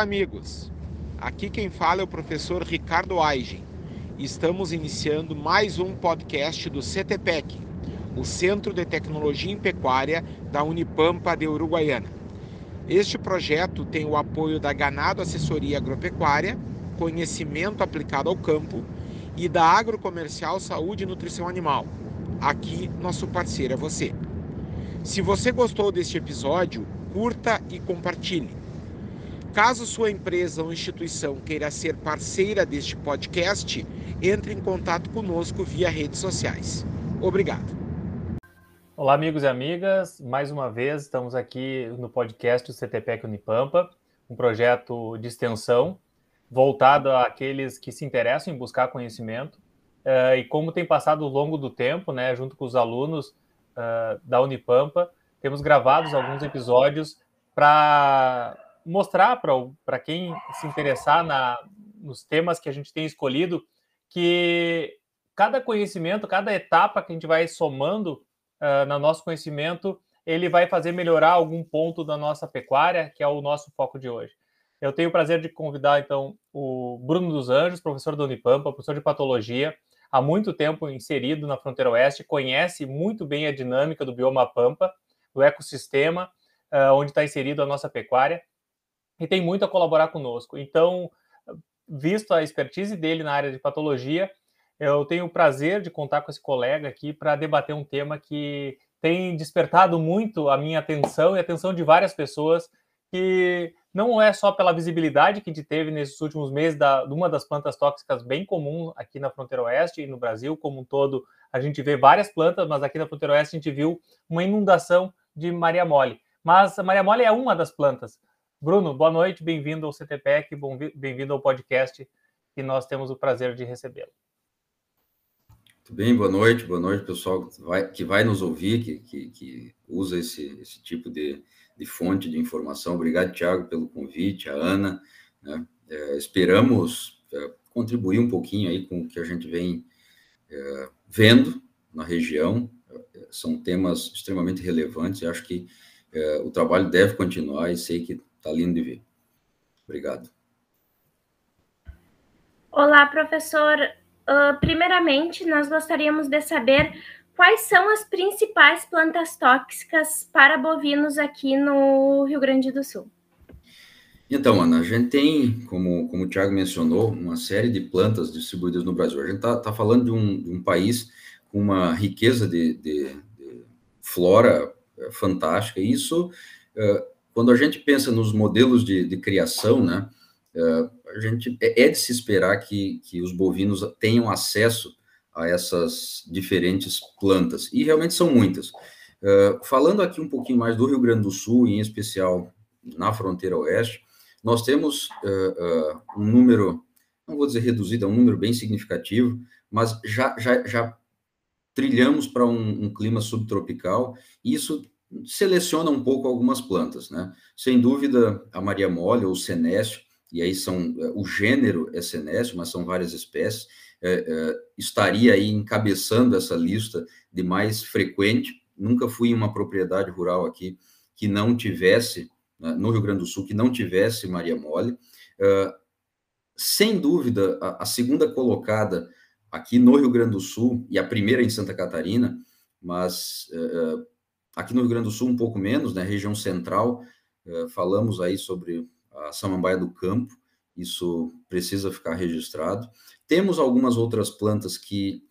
Amigos. Aqui quem fala é o professor Ricardo Aigen. Estamos iniciando mais um podcast do CTPEC, o Centro de Tecnologia em Pecuária da Unipampa de Uruguaiana. Este projeto tem o apoio da Ganado Assessoria Agropecuária, Conhecimento Aplicado ao Campo e da Agrocomercial Saúde e Nutrição Animal. Aqui, nosso parceiro é você. Se você gostou deste episódio, curta e compartilhe. Caso sua empresa ou instituição queira ser parceira deste podcast, entre em contato conosco via redes sociais. Obrigado. Olá, amigos e amigas. Mais uma vez estamos aqui no podcast do CTPEC Unipampa, um projeto de extensão voltado àqueles que se interessam em buscar conhecimento. Uh, e como tem passado ao longo do tempo, né, junto com os alunos uh, da Unipampa, temos gravados alguns episódios para mostrar para quem se interessar na, nos temas que a gente tem escolhido que cada conhecimento, cada etapa que a gente vai somando uh, no nosso conhecimento, ele vai fazer melhorar algum ponto da nossa pecuária, que é o nosso foco de hoje. Eu tenho o prazer de convidar, então, o Bruno dos Anjos, professor da Unipampa, professor de patologia, há muito tempo inserido na fronteira oeste, conhece muito bem a dinâmica do bioma pampa, do ecossistema, uh, onde está inserido a nossa pecuária, e tem muito a colaborar conosco. Então, visto a expertise dele na área de patologia, eu tenho o prazer de contar com esse colega aqui para debater um tema que tem despertado muito a minha atenção e a atenção de várias pessoas, que não é só pela visibilidade que a gente teve nesses últimos meses da, de uma das plantas tóxicas bem comum aqui na fronteira oeste e no Brasil como um todo, a gente vê várias plantas, mas aqui na fronteira oeste a gente viu uma inundação de Maria Mole. Mas a Maria Mole é uma das plantas. Bruno, boa noite, bem-vindo ao CTPEC, bem-vindo ao podcast que nós temos o prazer de recebê-lo. Muito bem, boa noite, boa noite, pessoal que vai, que vai nos ouvir, que, que, que usa esse, esse tipo de, de, fonte de informação. Obrigado, Tiago, pelo convite, a Ana. Né? É, esperamos é, contribuir um pouquinho aí com o que a gente vem é, vendo na região. É, são temas extremamente relevantes e acho que é, o trabalho deve continuar e sei que Está lindo de ver. Obrigado. Olá, professor. Uh, primeiramente, nós gostaríamos de saber quais são as principais plantas tóxicas para bovinos aqui no Rio Grande do Sul. Então, Ana, a gente tem, como, como o Tiago mencionou, uma série de plantas distribuídas no Brasil. A gente está tá falando de um, de um, país com uma riqueza de, de, de flora eh, fantástica, e isso uh, quando a gente pensa nos modelos de, de criação, né, uh, a gente é, é de se esperar que, que os bovinos tenham acesso a essas diferentes plantas, e realmente são muitas. Uh, falando aqui um pouquinho mais do Rio Grande do Sul, em especial na fronteira oeste, nós temos uh, um número, não vou dizer reduzido, é um número bem significativo, mas já, já, já trilhamos para um, um, clima subtropical, e isso seleciona um pouco algumas plantas, né? Sem dúvida, a Maria Mole ou Senécio, e aí são é, o gênero é Senécio, mas são várias espécies, é, é, estaria aí encabeçando essa lista de mais frequente. Nunca fui em uma propriedade rural aqui que não tivesse, né, no Rio Grande do Sul, que não tivesse Maria Mole. É, sem dúvida, a, a segunda colocada aqui no Rio Grande do Sul, e a primeira em Santa Catarina, mas Aqui no Rio Grande do Sul, um pouco menos, né? Região central, eh, falamos aí sobre a samambaia do campo, isso precisa ficar registrado. Temos algumas outras plantas que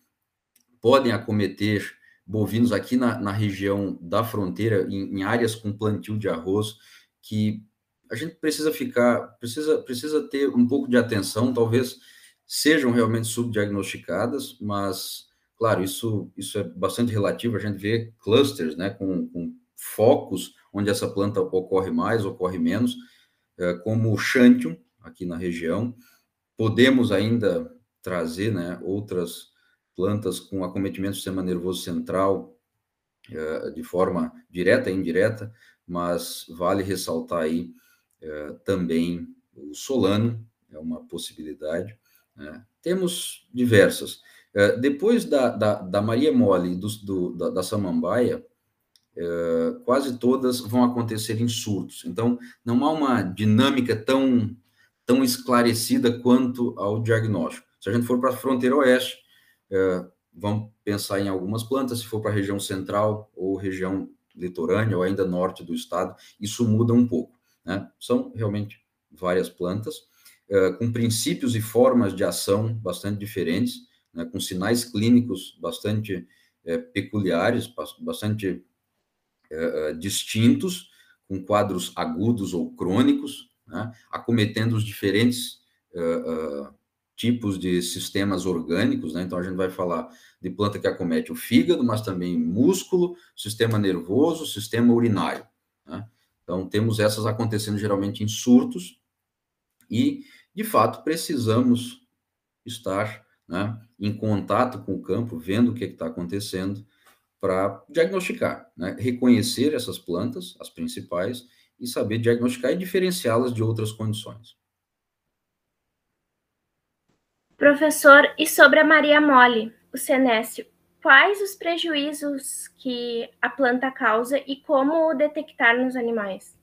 podem acometer bovinos aqui na, na região da fronteira, em, em, áreas com plantio de arroz, que a gente precisa ficar, precisa, precisa ter um pouco de atenção, talvez sejam realmente subdiagnosticadas, mas Claro, isso, isso é bastante relativo, a gente vê clusters, né, com, com focos onde essa planta ocorre mais, ocorre menos, é, como o Xantium, aqui na região. Podemos ainda trazer né, outras plantas com acometimento do sistema nervoso central é, de forma direta e indireta, mas vale ressaltar aí é, também o solano, é uma possibilidade. Né? Temos diversas. É, depois da, da, da, Maria Mole do, do da, da, Samambaia, uh, quase todas vão acontecer em surtos. Então, não há uma dinâmica tão, tão esclarecida quanto ao diagnóstico. Se a gente for para a fronteira oeste, uh, vamos pensar em algumas plantas, se for para a região central ou região litorânea ou ainda norte do estado, isso muda um pouco. Né? São realmente várias plantas, com princípios e formas de ação bastante diferentes, né? com sinais clínicos bastante uh, peculiares, bastante uh, distintos, com quadros agudos ou crônicos, né? acometendo os diferentes tipos de sistemas orgânicos, né? Então a gente vai falar de planta que acomete o fígado, mas também músculo, sistema nervoso, sistema urinário. Né? Então temos essas acontecendo geralmente em surtos e, de fato, precisamos estar né, em contato com o campo, vendo o que está acontecendo, para diagnosticar, né? reconhecer essas plantas, as principais, e saber diagnosticar e diferenciá-las de outras condições. Professor, e sobre a Maria Mole, o senécio, quais os prejuízos que a planta causa e como detectar nos animais?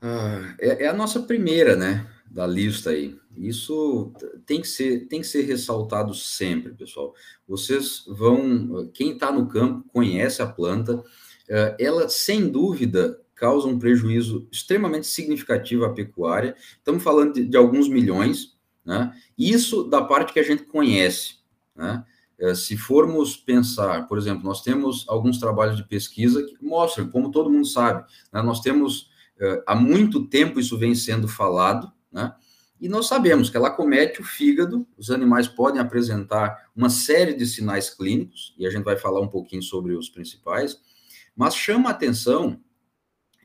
Ah, é, é, a nossa primeira, né, da lista aí. Isso tem que ser, tem que ser ressaltado sempre, pessoal. Vocês vão, quem está no campo conhece a planta, eh, ela sem dúvida causa um prejuízo extremamente significativo à pecuária. Estamos falando de, de alguns milhões, né? Isso da parte que a gente conhece. Né? É, se formos pensar, por exemplo, nós temos alguns trabalhos de pesquisa que mostram, como todo mundo sabe, né? nós temos, é, há muito tempo isso vem sendo falado, né? E nós sabemos que ela comete o fígado, os animais podem apresentar uma série de sinais clínicos, e a gente vai falar um pouquinho sobre os principais, mas chama a atenção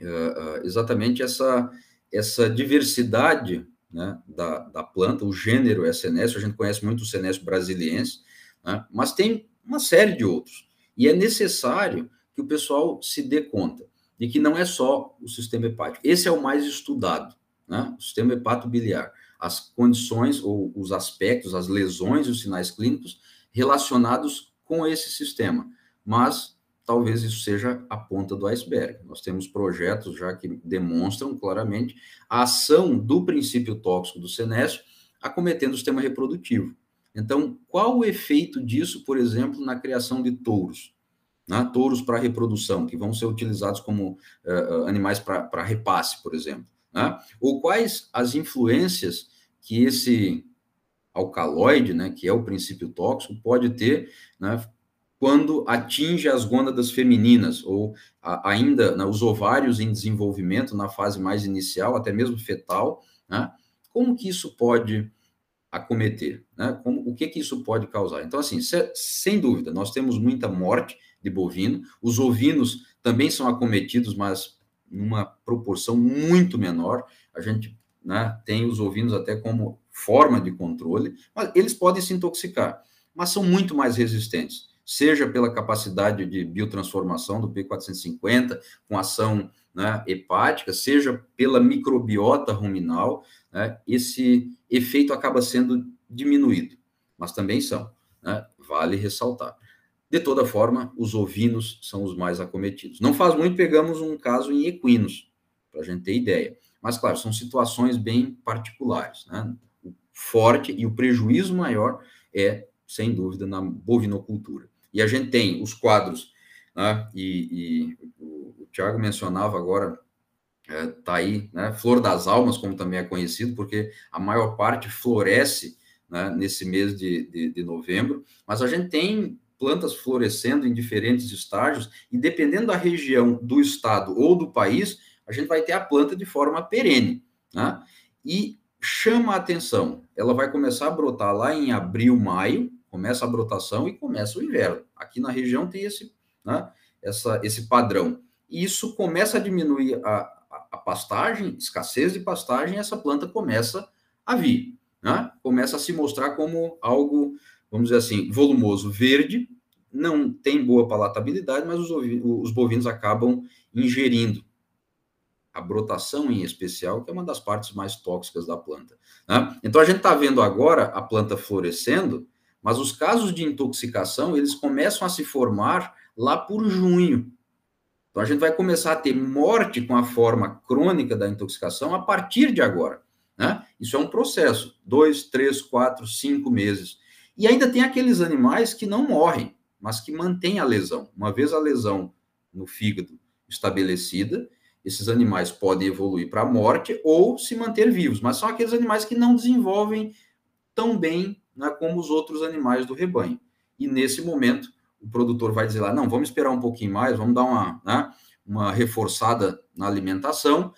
uh, exatamente essa, essa diversidade né, da, da planta, o gênero é senécio, a gente conhece muito o senécio brasiliense, né, mas tem uma série de outros. E é necessário que o pessoal se dê conta de que não é só o sistema hepático. Esse é o mais estudado, né, o sistema hepatobiliar. As condições ou os aspectos, as lesões e os sinais clínicos relacionados com esse sistema. Mas talvez isso seja a ponta do iceberg. Nós temos projetos já que demonstram claramente a ação do princípio tóxico do senécio acometendo o sistema reprodutivo. Então, qual o efeito disso, por exemplo, na criação de touros? Né? Touros para reprodução, que vão ser utilizados como uh, animais para repasse, por exemplo. Né? Ou quais as influências que esse alcaloide, né, que é o princípio tóxico, pode ter né, quando atinge as gônadas femininas, ou a, ainda né, os ovários em desenvolvimento, na fase mais inicial, até mesmo fetal, né? Como que isso pode acometer? Né? Como, o que que isso pode causar? Então, assim, se, sem dúvida, nós temos muita morte de bovino, os ovinos também são acometidos, mas numa proporção muito menor. A gente né, tem os ovinos até como forma de controle, mas eles podem se intoxicar, mas são muito mais resistentes seja pela capacidade de biotransformação do P450, com ação né, hepática, seja pela microbiota ruminal, né, esse efeito acaba sendo diminuído, mas também são, né, vale ressaltar. De toda forma, os ovinos são os mais acometidos. Não faz muito, pegamos um caso em equinos, para a gente ter ideia. Mas, claro, são situações bem particulares. Né? O forte e o prejuízo maior é, sem dúvida, na bovinocultura. E a gente tem os quadros, né? e, e o, Tiago mencionava agora, está é, tá aí, né? Flor das Almas, como também é conhecido, porque a maior parte floresce né? nesse mês de, de, de novembro, mas a gente tem plantas florescendo em diferentes estágios, e dependendo da região, do estado ou do país, a gente vai ter a planta de forma perene. Né? E chama a atenção, ela vai começar a brotar lá em abril, maio, começa a brotação e começa o inverno. Aqui na região tem esse, né, essa, esse padrão. E isso começa a diminuir a, a, a pastagem, escassez de pastagem, essa planta começa a vir. Né? Começa a se mostrar como algo, vamos dizer assim, volumoso, verde, não tem boa palatabilidade, mas os, os bovinos acabam ingerindo a brotação em especial, que é uma das partes mais tóxicas da planta. Né? Então a gente está vendo agora a planta florescendo, mas os casos de intoxicação, eles começam a se formar lá por junho. Então a gente vai começar a ter morte com a forma crônica da intoxicação a partir de agora. Né? Isso é um processo, dois, três, quatro, cinco meses. E ainda tem aqueles animais que não morrem, mas que mantêm a lesão. Uma vez a lesão no fígado estabelecida, esses animais podem evoluir para a morte ou se manter vivos, mas são aqueles animais que não desenvolvem tão bem né, como os outros animais do rebanho. E nesse momento, o produtor vai dizer lá: não, vamos esperar um pouquinho mais, vamos dar uma, né, uma reforçada na alimentação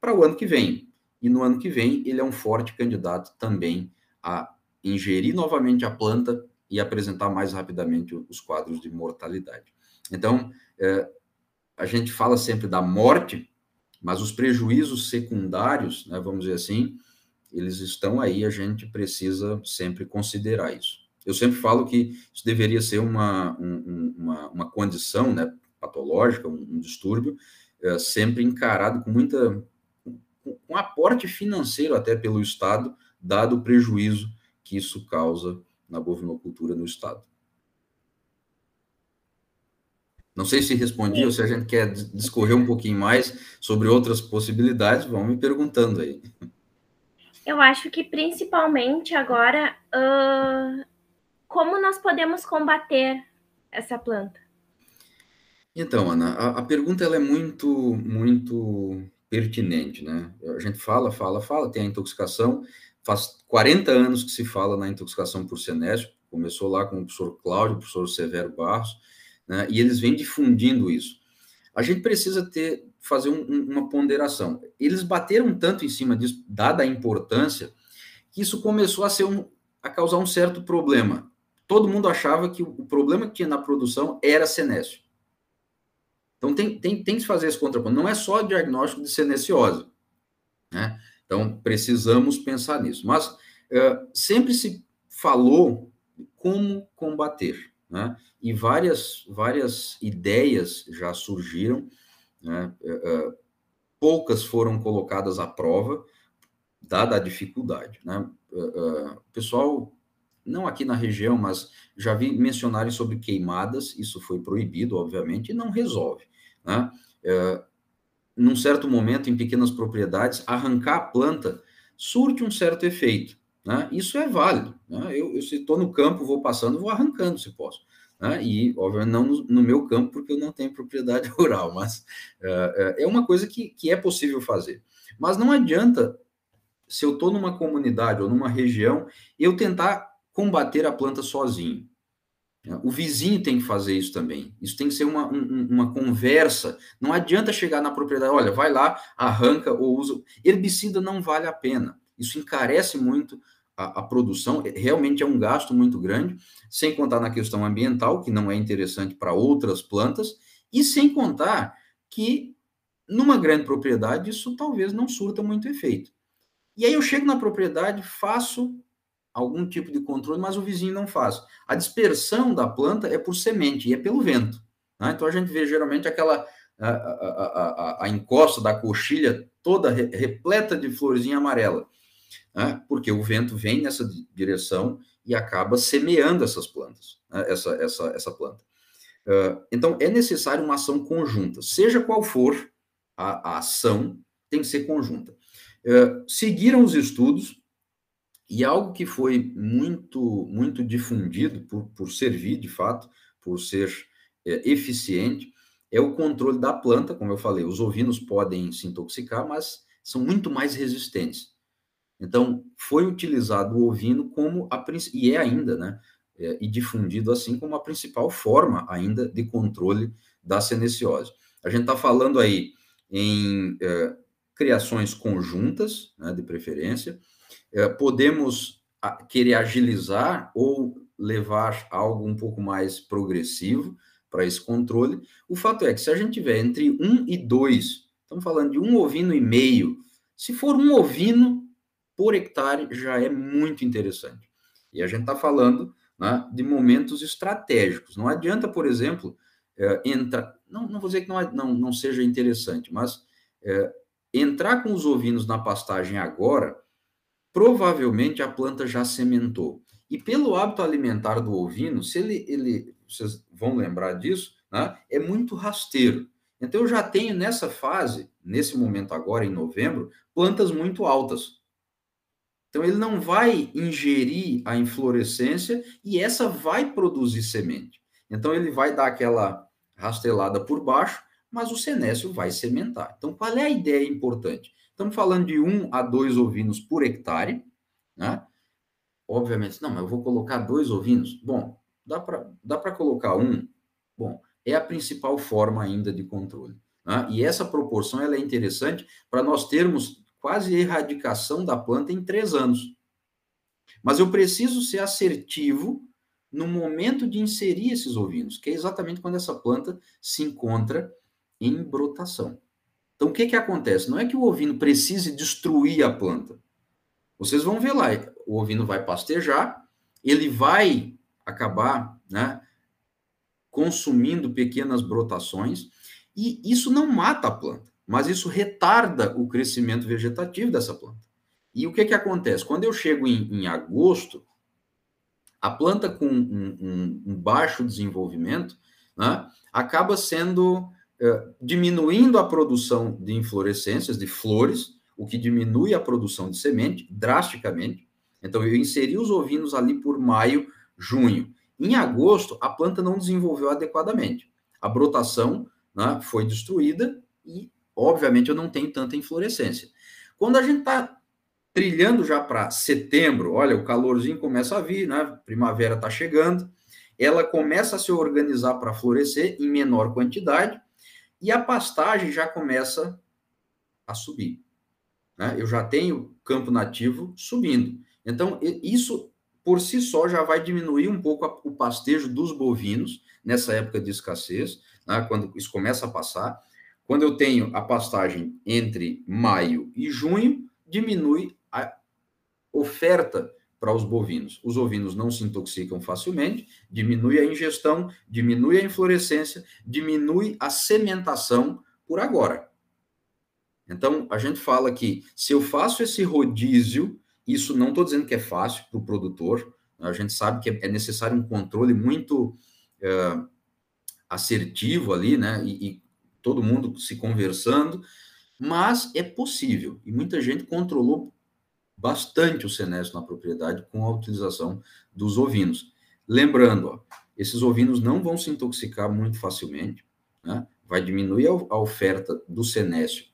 para o ano que vem. E no ano que vem, ele é um forte candidato também a ingerir novamente a planta e apresentar mais rapidamente os quadros de mortalidade. Então, é, a gente fala sempre da morte, mas os prejuízos secundários, né, vamos dizer assim, eles estão aí, a gente precisa sempre considerar isso. Eu sempre falo que isso deveria ser uma, um, uma, uma, condição né, patológica, um, um distúrbio, é, sempre encarado com muita. com um aporte financeiro até pelo Estado, dado o prejuízo que isso causa na bovinocultura no Estado. Não sei se respondi ou se a gente quer discorrer um pouquinho mais sobre outras possibilidades, vão me perguntando aí. Eu acho que principalmente agora, uh, como nós podemos combater essa planta? Então, Ana, a, a pergunta ela é muito, muito pertinente, né? A gente fala, fala, fala, tem a intoxicação, faz 40 anos que se fala na intoxicação por senécio, começou lá com o professor Cláudio, o professor Severo Barros, né? E eles vêm difundindo isso. A gente precisa ter fazer um, uma ponderação. Eles bateram tanto em cima disso, dada a importância, que isso começou a ser um, a causar um certo problema. Todo mundo achava que o problema que tinha na produção era senécio. Então tem, tem, tem que fazer esse contraponto. Não é só diagnóstico de seneciose. Né? Então precisamos pensar nisso. Mas uh, sempre se falou como combater. Né? E várias, várias ideias já surgiram, né? uh, poucas foram colocadas à prova, dada a dificuldade. Né? Pessoal, não aqui na região, mas já vi mencionarem sobre queimadas, isso foi proibido, obviamente, e não resolve. Né? Num certo momento, em pequenas propriedades, arrancar a planta surte um certo efeito. Né? Isso é válido. Né? Eu, eu, se estou no campo, vou passando, vou arrancando se posso. Né? E, obviamente, não no, no, meu campo, porque eu não tenho propriedade rural, mas uh, é uma coisa que, que é possível fazer. Mas não adianta, se eu estou numa comunidade ou numa região, eu tentar combater a planta sozinho. O vizinho tem que fazer isso também. Isso tem que ser uma, um, uma conversa. Não adianta chegar na propriedade, olha, vai lá, arranca ou usa. Herbicida não vale a pena. Isso encarece muito a, a, produção, é, realmente é um gasto muito grande, sem contar na questão ambiental, que não é interessante para outras plantas, e sem contar que numa grande propriedade isso talvez não surta muito efeito. E aí eu chego na propriedade, faço algum tipo de controle, mas o vizinho não faz. A dispersão da planta é por semente e é pelo vento. Né? Então a gente vê geralmente aquela a, a, a, a encosta da coxilha toda repleta de florzinha amarela né? porque o vento vem nessa direção e acaba semeando essas plantas, né? essa, essa, essa planta. Uh, então, é necessário uma ação conjunta, seja qual for a, a ação, tem que ser conjunta. Uh, seguiram os estudos, e algo que foi muito, muito difundido por, por servir, de fato, por ser é, eficiente, é o controle da planta, como eu falei, os ovinos podem se intoxicar, mas são muito mais resistentes. Então, foi utilizado o ovino como a e é ainda, né? É, e difundido assim como a principal forma ainda de controle da seneciose. A gente está falando aí em é, criações conjuntas, né, de preferência, podemos a, querer agilizar ou levar algo um pouco mais progressivo para esse controle. O fato é que se a gente tiver entre um e dois, estamos falando de um ovino e meio, se for um ovino, por hectare já é muito interessante. E a gente está falando né, de momentos estratégicos. Não adianta, por exemplo, é, entrar. Não, não vou dizer que não, não, não seja interessante, mas é, entrar com os ovinos na pastagem agora, provavelmente a planta já sementou. E pelo hábito alimentar do ovino, se ele, ele vocês vão lembrar disso, né, é muito rasteiro. Então, eu já tenho nessa fase, nesse momento agora, em novembro, plantas muito altas. Então, ele não vai ingerir a inflorescência e essa vai produzir semente. Então, ele vai dar aquela rastelada por baixo, mas o senécio vai sementar. Então, qual é a ideia importante? Estamos falando de um a dois ovinos por hectare, né? Obviamente, não, mas eu vou colocar dois ovinos. Bom, dá para dá colocar um. Bom, é a principal forma ainda de controle. Né? E essa proporção ela é interessante para nós termos quase erradicação da planta em três anos. Mas eu preciso ser assertivo no momento de inserir esses ovinos, que é exatamente quando essa planta se encontra em brotação. Então, o que, que acontece? Não é que o ovino precise destruir a planta. Vocês vão ver lá, o ovino vai pastejar, ele vai acabar né, consumindo pequenas brotações, e isso não mata a planta, mas isso retarda o crescimento vegetativo dessa planta. E o que, que acontece? Quando eu chego em, em agosto, a planta com um, um, um baixo desenvolvimento né, acaba sendo uh, diminuindo a produção de inflorescências, de flores, o que diminui a produção de semente drasticamente. Então, eu inseri os ovinos ali por maio, junho. Em agosto, a planta não desenvolveu adequadamente. A brotação né, foi destruída e, obviamente, eu não tenho tanta inflorescência. Quando a gente está trilhando já para setembro, olha, o calorzinho começa a vir, né? Primavera está chegando, ela começa a se organizar para florescer em menor quantidade e a pastagem já começa a subir. Né? Eu já tenho campo nativo subindo. Então, isso por si só já vai diminuir um pouco o pastejo dos bovinos nessa época de escassez, né? quando isso começa a passar. Quando eu tenho a pastagem entre maio e junho, diminui a oferta para os bovinos. Os ovinos não se intoxicam facilmente, diminui a ingestão, diminui a inflorescência, diminui a sementação por agora. Então, a gente fala que se eu faço esse rodízio, isso não estou dizendo que é fácil para o produtor, a gente sabe que é necessário um controle muito uh, assertivo ali, né? E, e, todo mundo se conversando, mas é possível. E muita gente controlou bastante o senécio na propriedade com a utilização dos ovinos. Lembrando, ó, esses ovinos não vão se intoxicar muito facilmente, né? vai diminuir a, oferta do senécio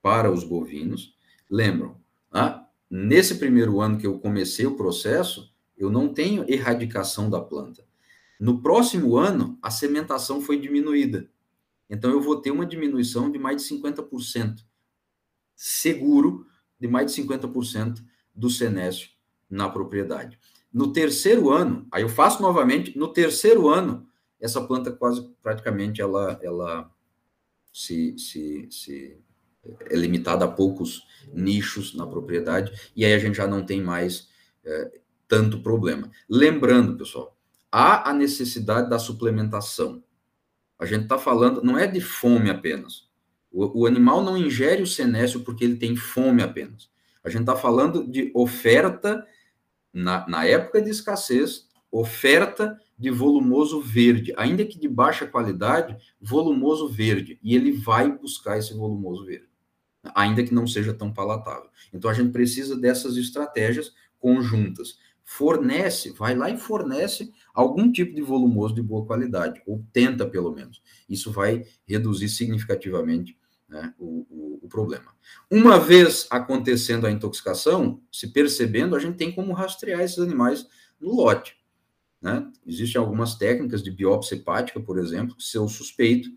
para os bovinos. Lembram, né? nesse primeiro ano que eu comecei o processo, eu não tenho erradicação da planta. No próximo ano, a sementação foi diminuída. Então, eu vou ter uma diminuição de mais de 50%. Seguro, de mais de 50% do senécio na propriedade. No terceiro ano, aí eu faço novamente, no terceiro ano, essa planta quase praticamente ela, ela se, se, se é limitada a poucos nichos na propriedade, e aí a gente já não tem mais é, tanto problema. Lembrando, pessoal, há a necessidade da suplementação. A gente está falando, não é de fome apenas. O, o, animal não ingere o senécio porque ele tem fome apenas. A gente está falando de oferta, na, na época de escassez, oferta de volumoso verde, ainda que de baixa qualidade, volumoso verde. E ele vai buscar esse volumoso verde, ainda que não seja tão palatável. Então a gente precisa dessas estratégias conjuntas. Fornece, vai lá e fornece algum tipo de volumoso de boa qualidade, ou tenta pelo menos. Isso vai reduzir significativamente né, o, o, o, problema. Uma vez acontecendo a intoxicação, se percebendo, a gente tem como rastrear esses animais no lote. Né? Existem algumas técnicas de biópsia hepática, por exemplo, que se eu suspeito,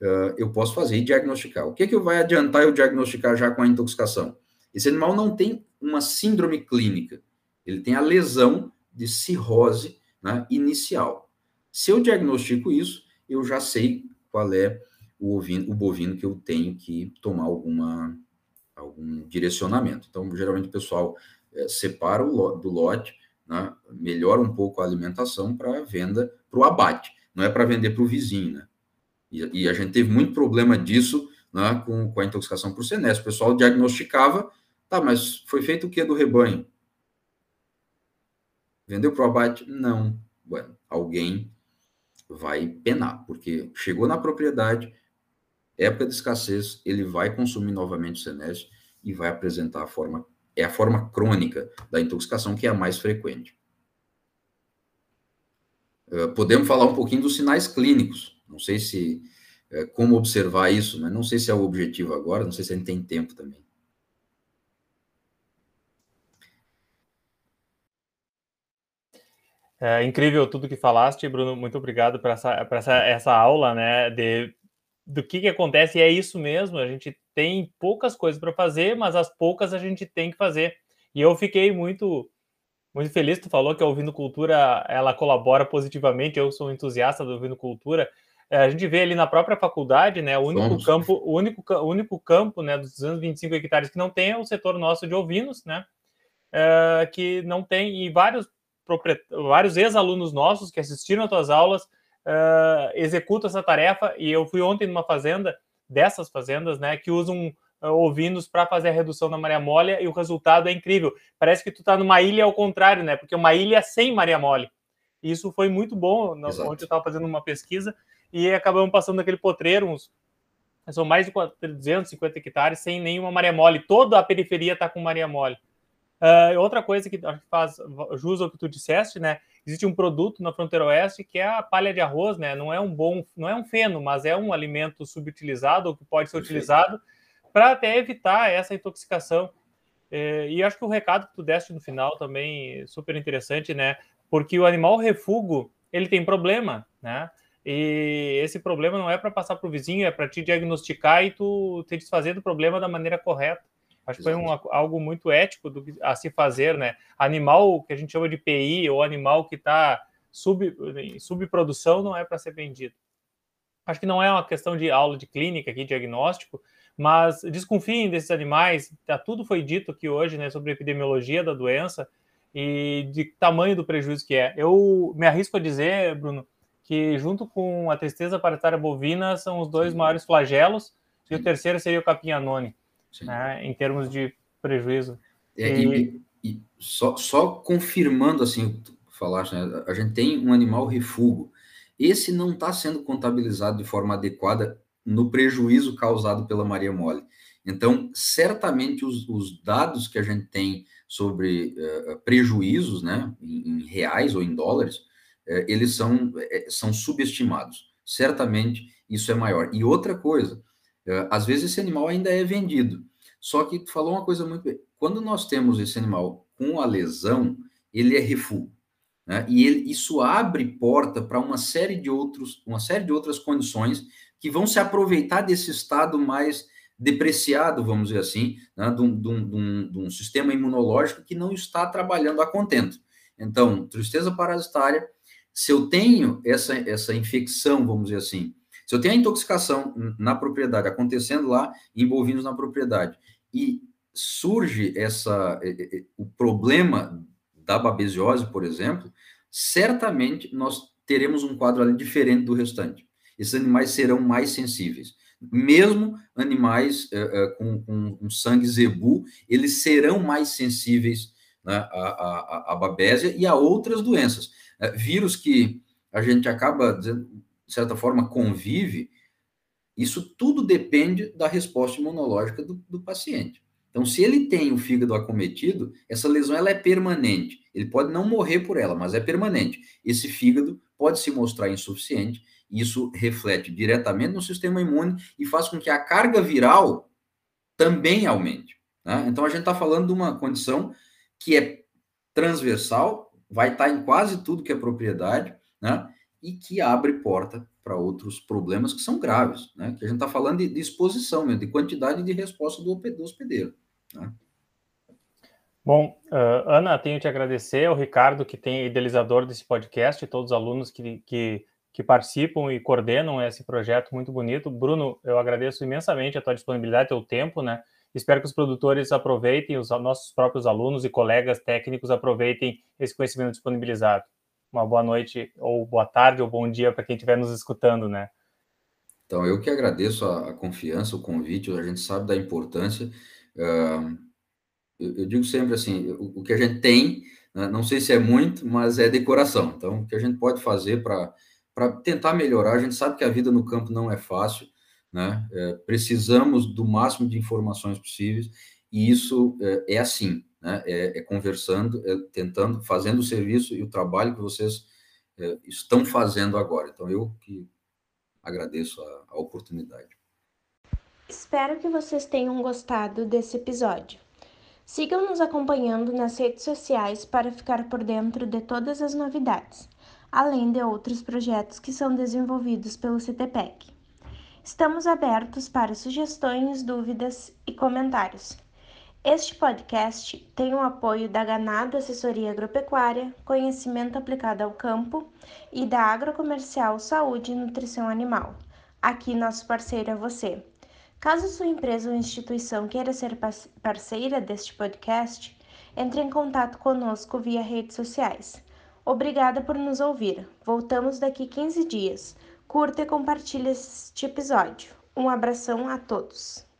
uh, eu posso fazer e diagnosticar. O que, que vai adiantar eu diagnosticar já com a intoxicação? Esse animal não tem uma síndrome clínica, ele tem a lesão de cirrose né, inicial. Se eu diagnostico isso, eu já sei qual é o, ovino, o bovino que eu tenho que tomar alguma, algum direcionamento. Então, geralmente o pessoal é, separa o do lote, né, melhora um pouco a alimentação para venda para o abate, não é para vender para o vizinho. Né? E, e, a gente teve muito problema disso né, com, com a intoxicação por senes. O pessoal diagnosticava, tá, mas foi feito o que do rebanho? Vendeu para o abate? Não. Bueno, alguém vai penar, porque chegou na propriedade, época de escassez, ele vai consumir novamente o senesce e vai apresentar a forma, é a forma crônica da intoxicação que é a mais frequente. Uh, podemos falar um pouquinho dos sinais clínicos. Não sei se uh, como observar isso, mas não sei se é o objetivo agora, não sei se a gente tem tempo também. É incrível tudo que falaste, Bruno. Muito obrigado por essa, por essa, essa aula, né? De, do que, que acontece. E é isso mesmo. A gente tem poucas coisas para fazer, mas as poucas a gente tem que fazer. E eu fiquei muito muito feliz. Tu falou que a Ouvindo Cultura ela colabora positivamente. Eu sou um entusiasta do Ouvindo Cultura. É, a gente vê ali na própria faculdade, né? O único Somos. campo, o único, o único campo, né, dos 225 hectares que não tem é o setor nosso de ovinos, né? É, que não tem e vários vários ex-alunos nossos que assistiram às tuas aulas uh, executam essa tarefa. E eu fui ontem numa fazenda, dessas fazendas, né, que usam uh, ovinos para fazer a redução da Maria Mole e o resultado é incrível. Parece que tu está numa ilha ao contrário, né? Porque uma ilha sem Maria Mole. Isso foi muito bom. Exato. Ontem eu estava fazendo uma pesquisa e acabamos passando aquele potreiro, uns são mais de 250 hectares sem nenhuma Maria Mole. Toda a periferia está com Maria Mole. Uh, outra coisa que faz jus ao que tu disseste, né? Existe um produto na fronteira oeste que é a palha de arroz, né? Não é um bom, não é um feno, mas é um alimento subutilizado que pode ser utilizado para até evitar essa intoxicação. É, e acho que o recado que tu deste no final também é super interessante, né? Porque o animal refúgio ele tem problema, né? E esse problema não é para passar para o vizinho, é para te diagnosticar e tu te desfazer do problema da maneira correta. Acho que foi um, algo muito ético do, a se fazer, né? Animal que a gente chama de PI ou animal que está sub, em subprodução não é para ser vendido. Acho que não é uma questão de aula de clínica aqui, diagnóstico, mas desconfiem desses animais. Tá, tudo foi dito aqui hoje, né, sobre a epidemiologia da doença e de tamanho do prejuízo que é. Eu me arrisco a dizer, Bruno, que junto com a tristeza paritária bovina são os dois Sim. maiores flagelos, e o terceiro seria o capim anone né, em termos de prejuízo. É, e... E, e, só, só confirmando assim, falaste, né, a gente tem um animal refúgio. Esse não está sendo contabilizado de forma adequada no prejuízo causado pela Maria Mole. Então, certamente os, os dados que a gente tem sobre uh, prejuízos, né, em, em, reais ou em dólares, uh, eles são, são subestimados. Certamente isso é maior. E outra coisa, às vezes esse animal ainda é vendido. Só que tu falou uma coisa muito bem. Quando nós temos esse animal com a lesão, ele é refúgio. Né? E ele, isso abre porta para uma série de outros, uma série de outras condições que vão se aproveitar desse estado mais depreciado, vamos dizer assim, né? de, um, de, um, de um sistema imunológico que não está trabalhando a contento. Então, tristeza parasitária, se eu tenho essa, essa infecção, vamos dizer assim, se eu tenho a intoxicação na propriedade acontecendo lá em bovinos na propriedade e surge essa o problema da babesiose, por exemplo, certamente nós teremos um quadro ali diferente do restante. Esses animais serão mais sensíveis. Mesmo animais é, é, com, com, com, sangue zebu, eles serão mais sensíveis né, à, à, à babésia e a outras doenças. É, vírus que a gente acaba dizendo, de certa forma, convive, isso tudo depende da resposta imunológica do, do, paciente. Então, se ele tem o fígado acometido, essa lesão ela é permanente. Ele pode não morrer por ela, mas é permanente. Esse fígado pode se mostrar insuficiente, e isso reflete diretamente no sistema imune e faz com que a carga viral também aumente. Né? Então, a gente está falando de uma condição que é transversal, vai estar tá em quase tudo que é propriedade, né? E que abre porta para outros problemas que são graves, né? Que a gente está falando de, de, exposição, de quantidade de resposta do, do hospedeiro. Né? Bom, uh, Ana, tenho que agradecer ao Ricardo, que tem idealizador desse podcast, e todos os alunos que, que, que, participam e coordenam esse projeto muito bonito. Bruno, eu agradeço imensamente a tua disponibilidade, teu tempo, né? Espero que os produtores aproveitem, os nossos próprios alunos e colegas técnicos aproveitem esse conhecimento disponibilizado uma boa noite, ou boa tarde, ou bom dia para quem estiver nos escutando, né? Então, eu que agradeço a, a confiança, o convite, a gente sabe da importância. Uh, eu, eu, digo sempre assim: o, o que a gente tem, né, não sei se é muito, mas é decoração. Então, o que a gente pode fazer para tentar melhorar, a gente sabe que a vida no campo não é fácil, né? É, precisamos do máximo de informações possíveis e isso é, é assim, né? É, é conversando, é tentando, fazendo o serviço e o trabalho que vocês é, estão fazendo agora. Então eu que agradeço a, a oportunidade. Espero que vocês tenham gostado desse episódio. Sigam nos acompanhando nas redes sociais para ficar por dentro de todas as novidades, além de outros projetos que são desenvolvidos pelo CTPEC. Estamos abertos para sugestões, dúvidas e comentários. Este podcast tem o apoio da Ganado Assessoria Agropecuária, Conhecimento Aplicado ao Campo e da Agrocomercial Saúde e Nutrição Animal. Aqui, nosso parceiro é você. Caso sua empresa ou instituição queira ser parceira deste podcast, entre em contato conosco via redes sociais. Obrigada por nos ouvir. Voltamos daqui 15 dias. Curta e compartilhe este episódio. Um abração a todos.